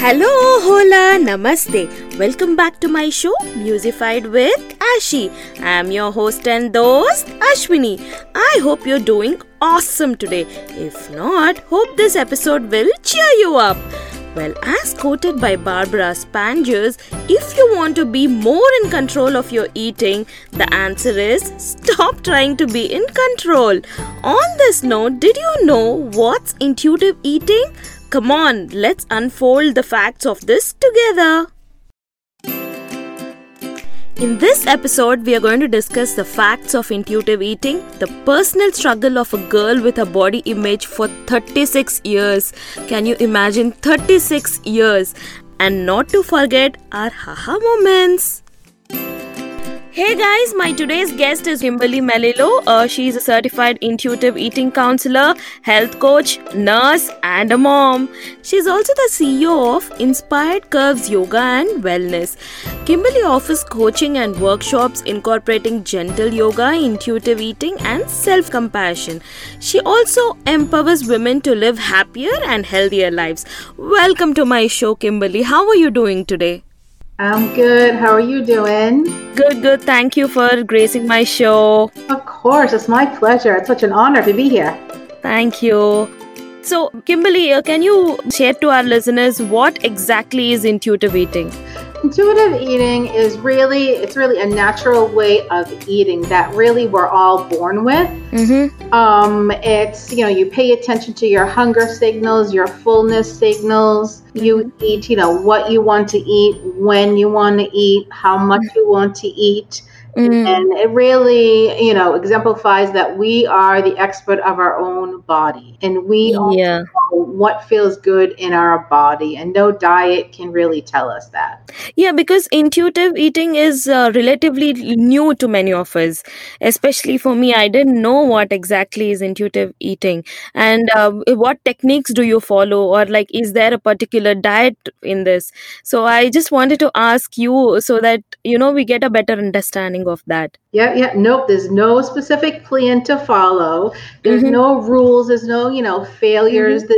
Hello, hola, namaste. Welcome back to my show, Musified with Ashi. I'm your host and host, Ashwini. I hope you're doing awesome today. If not, hope this episode will cheer you up. Well, as quoted by Barbara Spangers, if you want to be more in control of your eating, the answer is stop trying to be in control. On this note, did you know what's intuitive eating? Come on, let's unfold the facts of this together. In this episode, we are going to discuss the facts of intuitive eating, the personal struggle of a girl with a body image for 36 years. Can you imagine 36 years? And not to forget our haha moments. Hey guys, my today's guest is Kimberly Melillo. Uh, she's a certified intuitive eating counselor, health coach, nurse, and a mom. She's also the CEO of Inspired Curves Yoga and Wellness. Kimberly offers coaching and workshops incorporating gentle yoga, intuitive eating, and self compassion. She also empowers women to live happier and healthier lives. Welcome to my show, Kimberly. How are you doing today? I'm good. How are you doing? Good, good. Thank you for gracing my show. Of course, it's my pleasure. It's such an honor to be here. Thank you. So, Kimberly, uh, can you share to our listeners what exactly is intuitive eating? Intuitive eating is really it's really a natural way of eating that really we're all born with. Mm-hmm. Um, it's you know you pay attention to your hunger signals, your fullness signals. You eat you know what you want to eat, when you want to eat, how much you want to eat. Mm. And it really, you know, exemplifies that we are the expert of our own body and we Yeah. What feels good in our body. And no diet can really tell us that. Yeah, because intuitive eating is uh, relatively new to many of us. Especially for me, I didn't know what exactly is intuitive eating and uh, what techniques do you follow, or like, is there a particular diet in this? So, I just wanted to ask you so that you know we get a better understanding of that. Yeah, yeah. Nope. There's no specific plan to follow. There's Mhm. no rules. There's no, you know, failures. That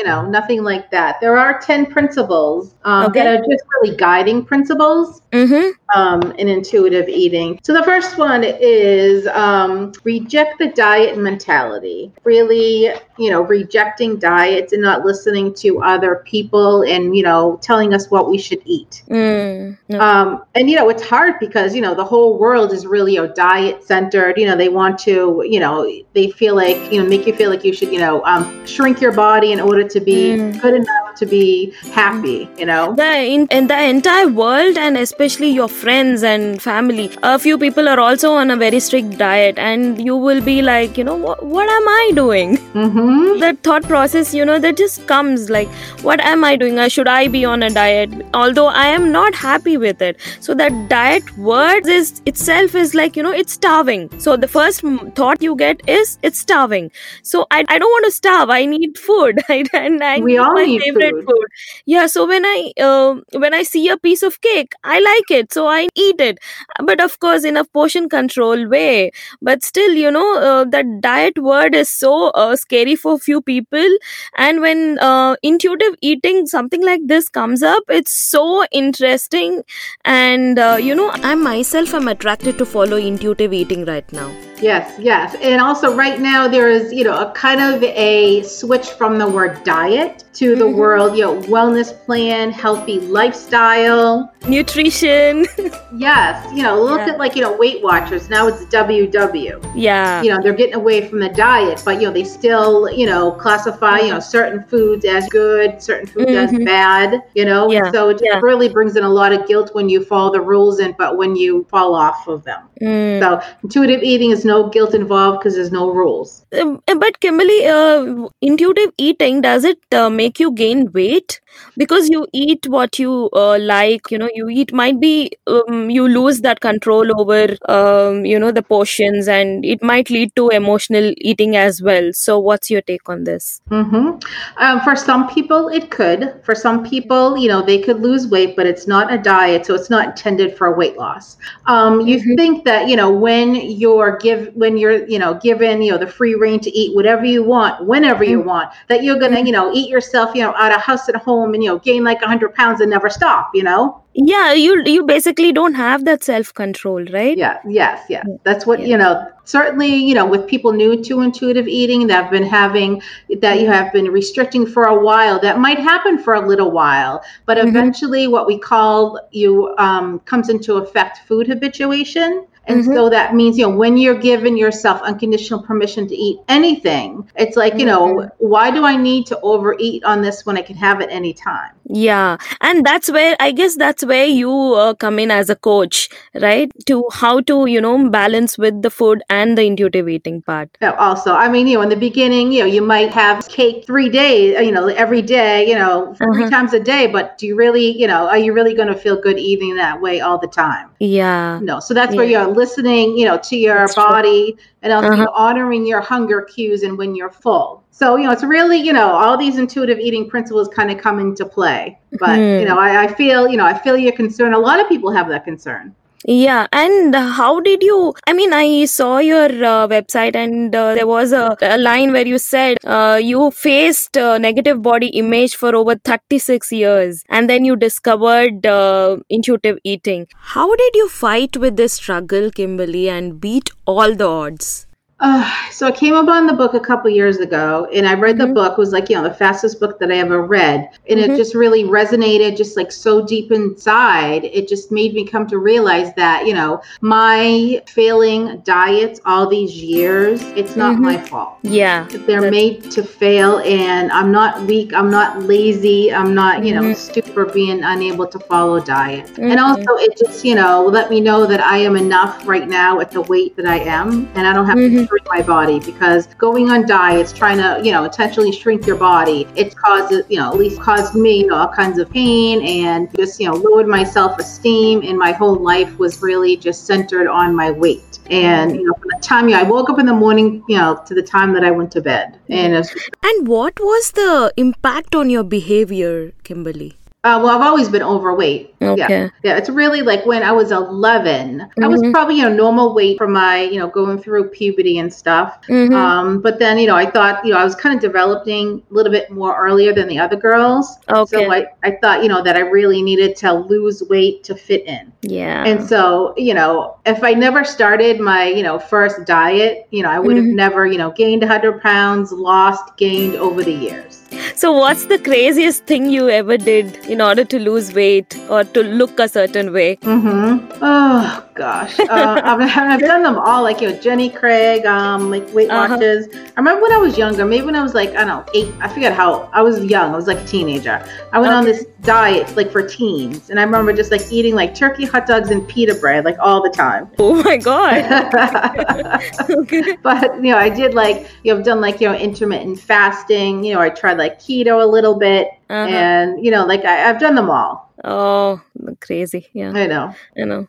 you know, nothing like that. There are ten principles um, Okay. that are just really guiding principles Mm-hmm. um, in intuitive eating. So the first one is um, reject the diet mentality. Really, you know, rejecting diets and not listening to other people and you know telling us what we should eat. Mm. Um, and you know, it's hard because you know the whole world is really you know, diet centered. You know, they want to, you know, they feel like you know make you feel like you should, you know, um, shrink your body in order to be Mm. good enough to be happy. You know. the in, in the entire world and especially your friends and family a few people are also on a very strict diet and you will be like you know what, what am i doing Mm-hmm. that thought process you know that just comes like what am i doing uh, should i be on a diet although i am not happy with it so that diet word is itself is like you know it's starving so the first thought you get is it's starving so i, I don't want to starve i need food right? and i We all my need favorite food. Food. Yeah so when i uh, when i see a piece of cake i like it so i eat it. But of course in a portion control way. But still you know uh, that diet word is so uh, scary for few people. And when uh, intuitive eating something like this comes up it's so interesting. And uh, you know i myself am attracted to follow intuitive eating right now Yes, yes. And also right now there is, you know, a kind of a switch from the word diet to the Mhm. word, you know, wellness plan, healthy lifestyle. nutrition Yes, you know, look Yeah. at like, you know, Weight Watchers. Now it's WW. yeah You know, they're getting away from the diet, but you know, they still, you know, classify, you know, certain foods as good, certain foods as Mhm. bad, you know. Yeah, So it yeah. really brings in a lot of guilt when you follow the rules and but when you fall off of them. Mm. So intuitive eating is no guilt involved because there's no rules. Um, but Kimberly, uh, intuitive eating does it uh, make you gain weight because you eat what you uh, like? You know, you eat might be um, you lose that control over um, you know the portions, and it might lead to emotional eating as well. So, what's your take on this? hmm Um, for some people, it could. For some people, you know, they could lose weight, but it's not a diet, so it's not intended for weight loss. Um, you Mhm. think that you know when you're give when you're you know given you know the free rein to eat whatever you want whenever you want that you're gonna you know eat yourself you know out of house and home home and you know gain like 100 pounds and never stop you know yeah you you basically don't have that self control right yeah yes yeah that's what Yeah. you know certainly you know with people new to intuitive eating that have been having that you have been restricting for a while that might happen for a little while but Mhm. eventually what we call you um, comes into effect food habituation and Mhm. so that means you know when you're giving yourself unconditional permission to eat anything it's like you know Mhm. why do i need to overeat on this when i can have it anytime Yeah, and that's where I guess that's where you uh, come in as a coach, right? To how to, you know, balance with the food and the intuitive eating part. Yeah, also i mean you know in the beginning you know you might have cake three days you know every day you know 3 Uh-huh. times a day but do you really you know are you really going to feel good eating that way all the time Yeah. no so that's where you're listening you know to your That's true. body and also Uh-huh. honoring your hunger cues and when you're full so you know it's really you know all these intuitive eating principles kind of come into play but Hmm. you know I, I feel you know i feel your concern a lot of people have that concern Yeah, and how did you? I mean, I saw your uh, website, and uh, there was a, a line where you said uh, you faced negative body image for over 36 years, and then you discovered uh, intuitive eating. How did you fight with this struggle, Kimberly, and beat all the odds? Uh, so I came upon the book a couple years ago, and I read the Mhm. book. It was like you know the fastest book that I ever read, and Mhm. it just really resonated, just like so deep inside. It just made me come to realize that you know my failing diets all these years, it's not Mhm. my fault. Yeah, They're That's- made to fail, and I'm not weak. I'm not lazy. I'm not, you know, Mhm. stupid for being unable to follow diet. And Mhm. also, it just, you know, let me know that I am enough right now at the weight that I am, and I don't have to shrink my body because going on diets, trying to, you know, intentionally shrink your body, it caused, you know, at least caused me, you know, all kinds of pain and just, you know, lowered my self-esteem. And my whole life was really just centered on my weight. And you know, from the time you know, I woke up in the morning, you know, to the time that I went to bed, and it's And what was the impact on your behavior, Kimberly? Uh, well, I've always been overweight. Okay. Yeah, yeah. It's really like when I was 11, I was Mhm. probably you know normal weight for my you know going through puberty and stuff. Mhm. Um, but then you know I thought you know I was kind of developing a little bit more earlier than the other girls. Okay. So I, I thought you know that I really needed to lose weight to fit in. yeah. And so, you know, if I never started my, you know, first diet, you know, I would have Mhm. never, you know, gained 100 pounds, lost, gained over the years. So, what's the craziest thing you ever did in order to lose weight or to look a certain way? Mm-hmm. Oh gosh, uh, I've, I've done them all. Like you know, Jenny Craig, um, like Weight Uh-huh. Watchers. I remember when I was younger, maybe when I was like I don't know eight. I forget how I was young. I was like a teenager. I went on this diet like for teens, and I remember just like eating like turkey hot dogs and pita bread like all the time. Oh my god. okay. but you know, I did like you know, I've done like you know intermittent fasting. You know, I tried like keto a little bit, Uh-huh. and you know, like I, I've done them all. Oh, crazy. Yeah, I know, I know.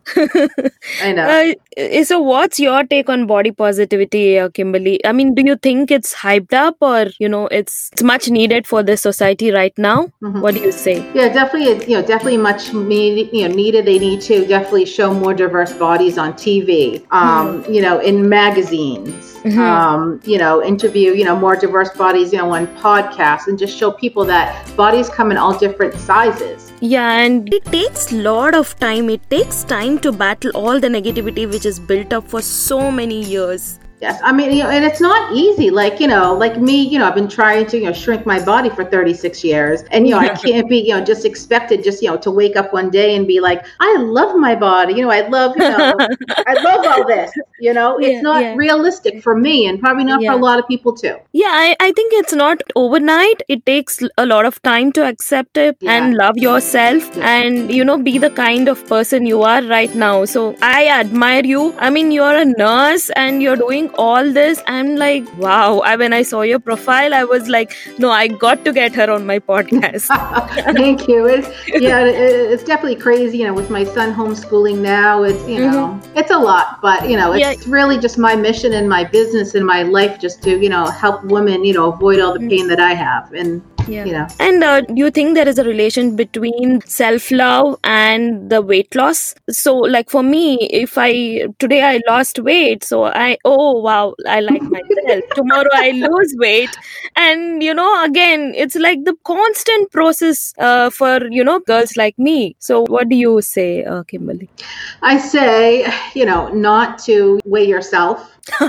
I know. Uh, so, what's your take on body positivity, uh, Kimberly? I mean, do you think it's hyped up or, you know, it's, it's much needed for this society right now? Mhm. What do you say? Yeah, definitely. It's you know definitely much need, you know needed. They need to definitely show more diverse bodies on TV. Um, you know, in magazines. Mhm. Um, you know, interview you know more diverse bodies. You know, on podcasts and just show people that bodies come in all different sizes. Yeah, and it takes lot of time. It takes time to battle all the negativity which is built up for so many years. Yes, I mean, you know, and it's not easy. Like, you know, like me, you know, I've been trying to, you know, shrink my body for 36 years. And, you know, I can't be, you know, just expected just, you know, to wake up one day and be like, I love my body. You know, I love, you know, I love all this. You know, Yeah, it's not yeah. realistic for me and probably not Yeah. for a lot of people too. Yeah, I, I think it's not overnight. It takes a lot of time to accept it and love yourself and, you know, be the kind of person you are right now. So I admire you. I mean, you're a nurse and you're doing all this. I'm like, wow. I, when I saw your profile, I was like, no, I got to get her on my podcast. Thank you. It's yeah, it's definitely crazy. You know, with my son homeschooling now, it's you know, mm-hmm. it's a lot, but you know, it's really just my mission and my business and my life just to you know help women you know avoid all the mm. pain that I have, and yeah. You know. And uh, do you think there is a relation between self love and the weight loss? So, like for me, if I today I lost weight, so I oh wow, I like myself. Tomorrow I lose weight, and you know, again, it's like the constant process uh, for you know girls like me. So, what do you say, uh, Kimberly? I say, you know, not to weigh yourself.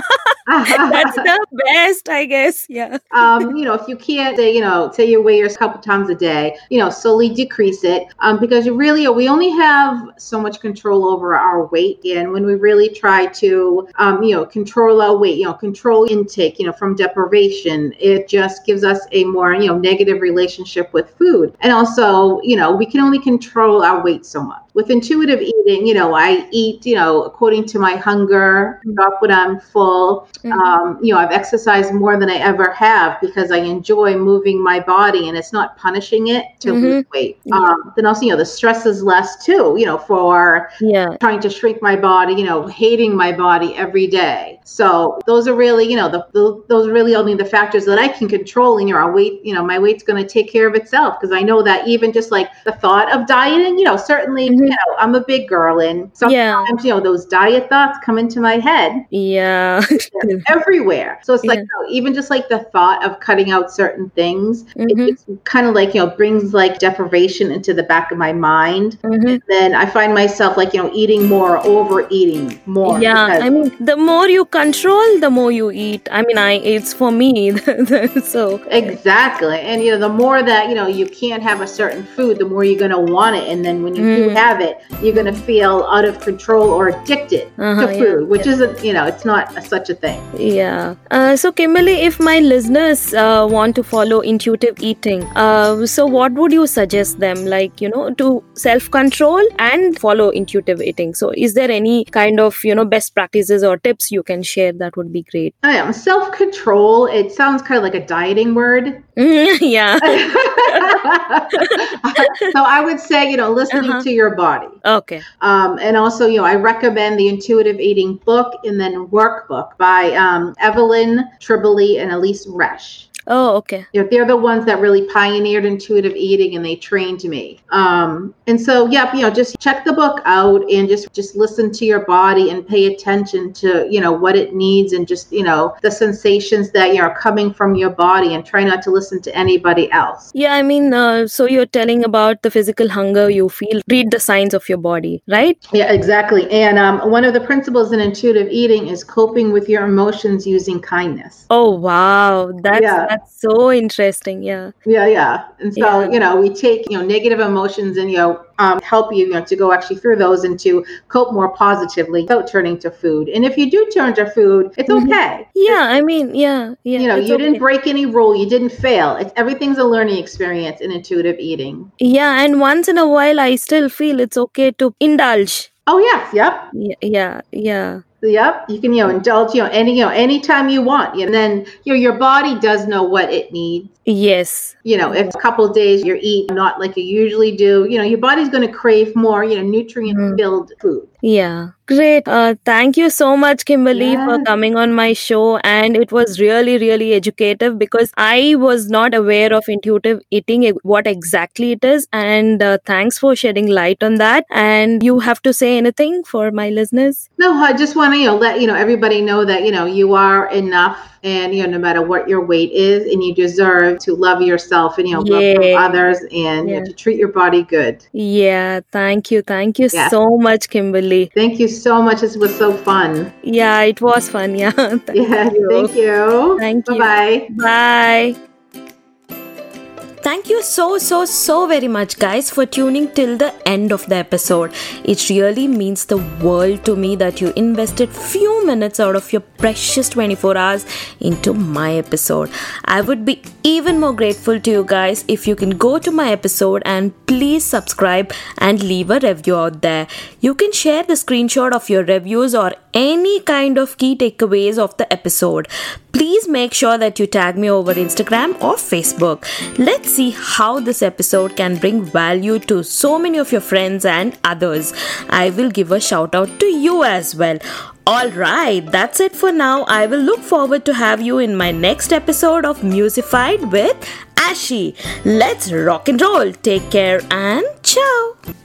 That's the best, I guess. Yeah. um, you know, if you can't say, you know, say you weigh yourself a couple times a day, you know, slowly decrease it. Um, because you really, we only have so much control over our weight. And when we really try to, um, you know, control our weight, you know, control intake, you know, from deprivation, it just gives us a more, you know, negative relationship with food. And also, you know, we can only control our weight so much. With intuitive eating, you know, I eat, you know, according to my hunger, drop when I'm full. Mm-hmm. Um, you know, I've exercised more than I ever have because I enjoy moving my body and it's not punishing it to mm-hmm. lose weight. Yeah. Um, then also, you know, the stress is less too, you know, for yeah. trying to shrink my body, you know, hating my body every day. So those are really, you know, the, the those are really only the factors that I can control. And you know, our weight, you know, my weight's going to take care of itself because I know that even just like the thought of dieting, you know, certainly, mm-hmm. You know, I'm a big girl and sometimes, yeah. you know, those diet thoughts come into my head. Yeah. everywhere. So it's like yeah. you know, even just like the thought of cutting out certain things, mm-hmm. it's kind of like, you know, brings like deprivation into the back of my mind. Mm-hmm. then I find myself like, you know, eating more, overeating more. Yeah. I mean, the more you control, the more you eat. I mean, I it's for me. so exactly, and you know, the more that you know you can't have a certain food, the more you're gonna want it, and then when you mm. do have it, you're gonna feel out of control or addicted uh-huh, to food, yeah, which yeah. isn't you know, it's not a, such a thing. Yeah. Uh, so Kimberly, if my listeners uh, want to follow intuitive eating, uh, so what would you suggest them? Like you know, to self control and follow intuitive eating. So is there any kind of you know best practices or tips you can share, that would be great. I am self control. It sounds kind of like a dieting word. yeah. so I would say, you know, listening uh-huh. to your body. Okay. Um, and also, you know, I recommend the Intuitive Eating book and then workbook by um, Evelyn Tribole and Elise Resch. Oh, okay. Know, they're the ones that really pioneered intuitive eating and they trained me. Um, and so, yeah, you know, just check the book out and just just listen to your body and pay attention to you know what it needs and just you know the sensations that you know, are coming from your body and try not to listen to anybody else. Yeah, I mean, uh, so you're telling about the physical hunger you feel. Read the signs of your body, right? Yeah, exactly. And um, one of the principles in intuitive eating is coping with your emotions using kindness. Oh wow, that's yeah that's so interesting. Yeah. Yeah, yeah. And so, yeah. you know, we take, you know, negative emotions and, you know, um, help you, you know, to go actually through those and to cope more positively without turning to food. And if you do turn to food, it's mm-hmm. okay. Yeah, I mean, yeah, yeah. You know, you okay. didn't break any rule, you didn't fail. It's everything's a learning experience in intuitive eating. Yeah, and once in a while, I still feel it's okay to indulge. Oh yes, yep. Yeah, yeah, yeah. Yep, you can you know indulge you know any you know anytime you want, and then you know your body does know what it needs. Yes. You know, if a couple days you're eating not like you usually do, you know, your body's going to crave more, you know, nutrient filled mm. food. Yeah. Great. Uh, thank you so much, Kimberly, yeah. for coming on my show. And it was really, really educative because I was not aware of intuitive eating, what exactly it is. And uh, thanks for shedding light on that. And you have to say anything for my listeners? No, I just want to you know, let you know everybody know that you know you are enough and you know no matter what your weight is and you deserve to love yourself and you know yeah. love others and yeah. you know, to treat your body good. Yeah thank you thank you yeah. so much kimberly. Thank you so much. This was so fun. Yeah it was fun yeah. Thank yeah you. thank you. Thank you. Bye bye Thank you so, so, so very much, guys, for tuning till the end of the episode. It really means the world to me that you invested few minutes out of your precious 24 hours into my episode. I would be even more grateful to you guys if you can go to my episode and please subscribe and leave a review out there. You can share the screenshot of your reviews or any kind of key takeaways of the episode please make sure that you tag me over Instagram or Facebook. Let's see how this episode can bring value to so many of your friends and others. I will give a shout out to you as well. Alright, that's it for now. I will look forward to have you in my next episode of Musified with Ashi. Let's rock and roll. Take care and ciao.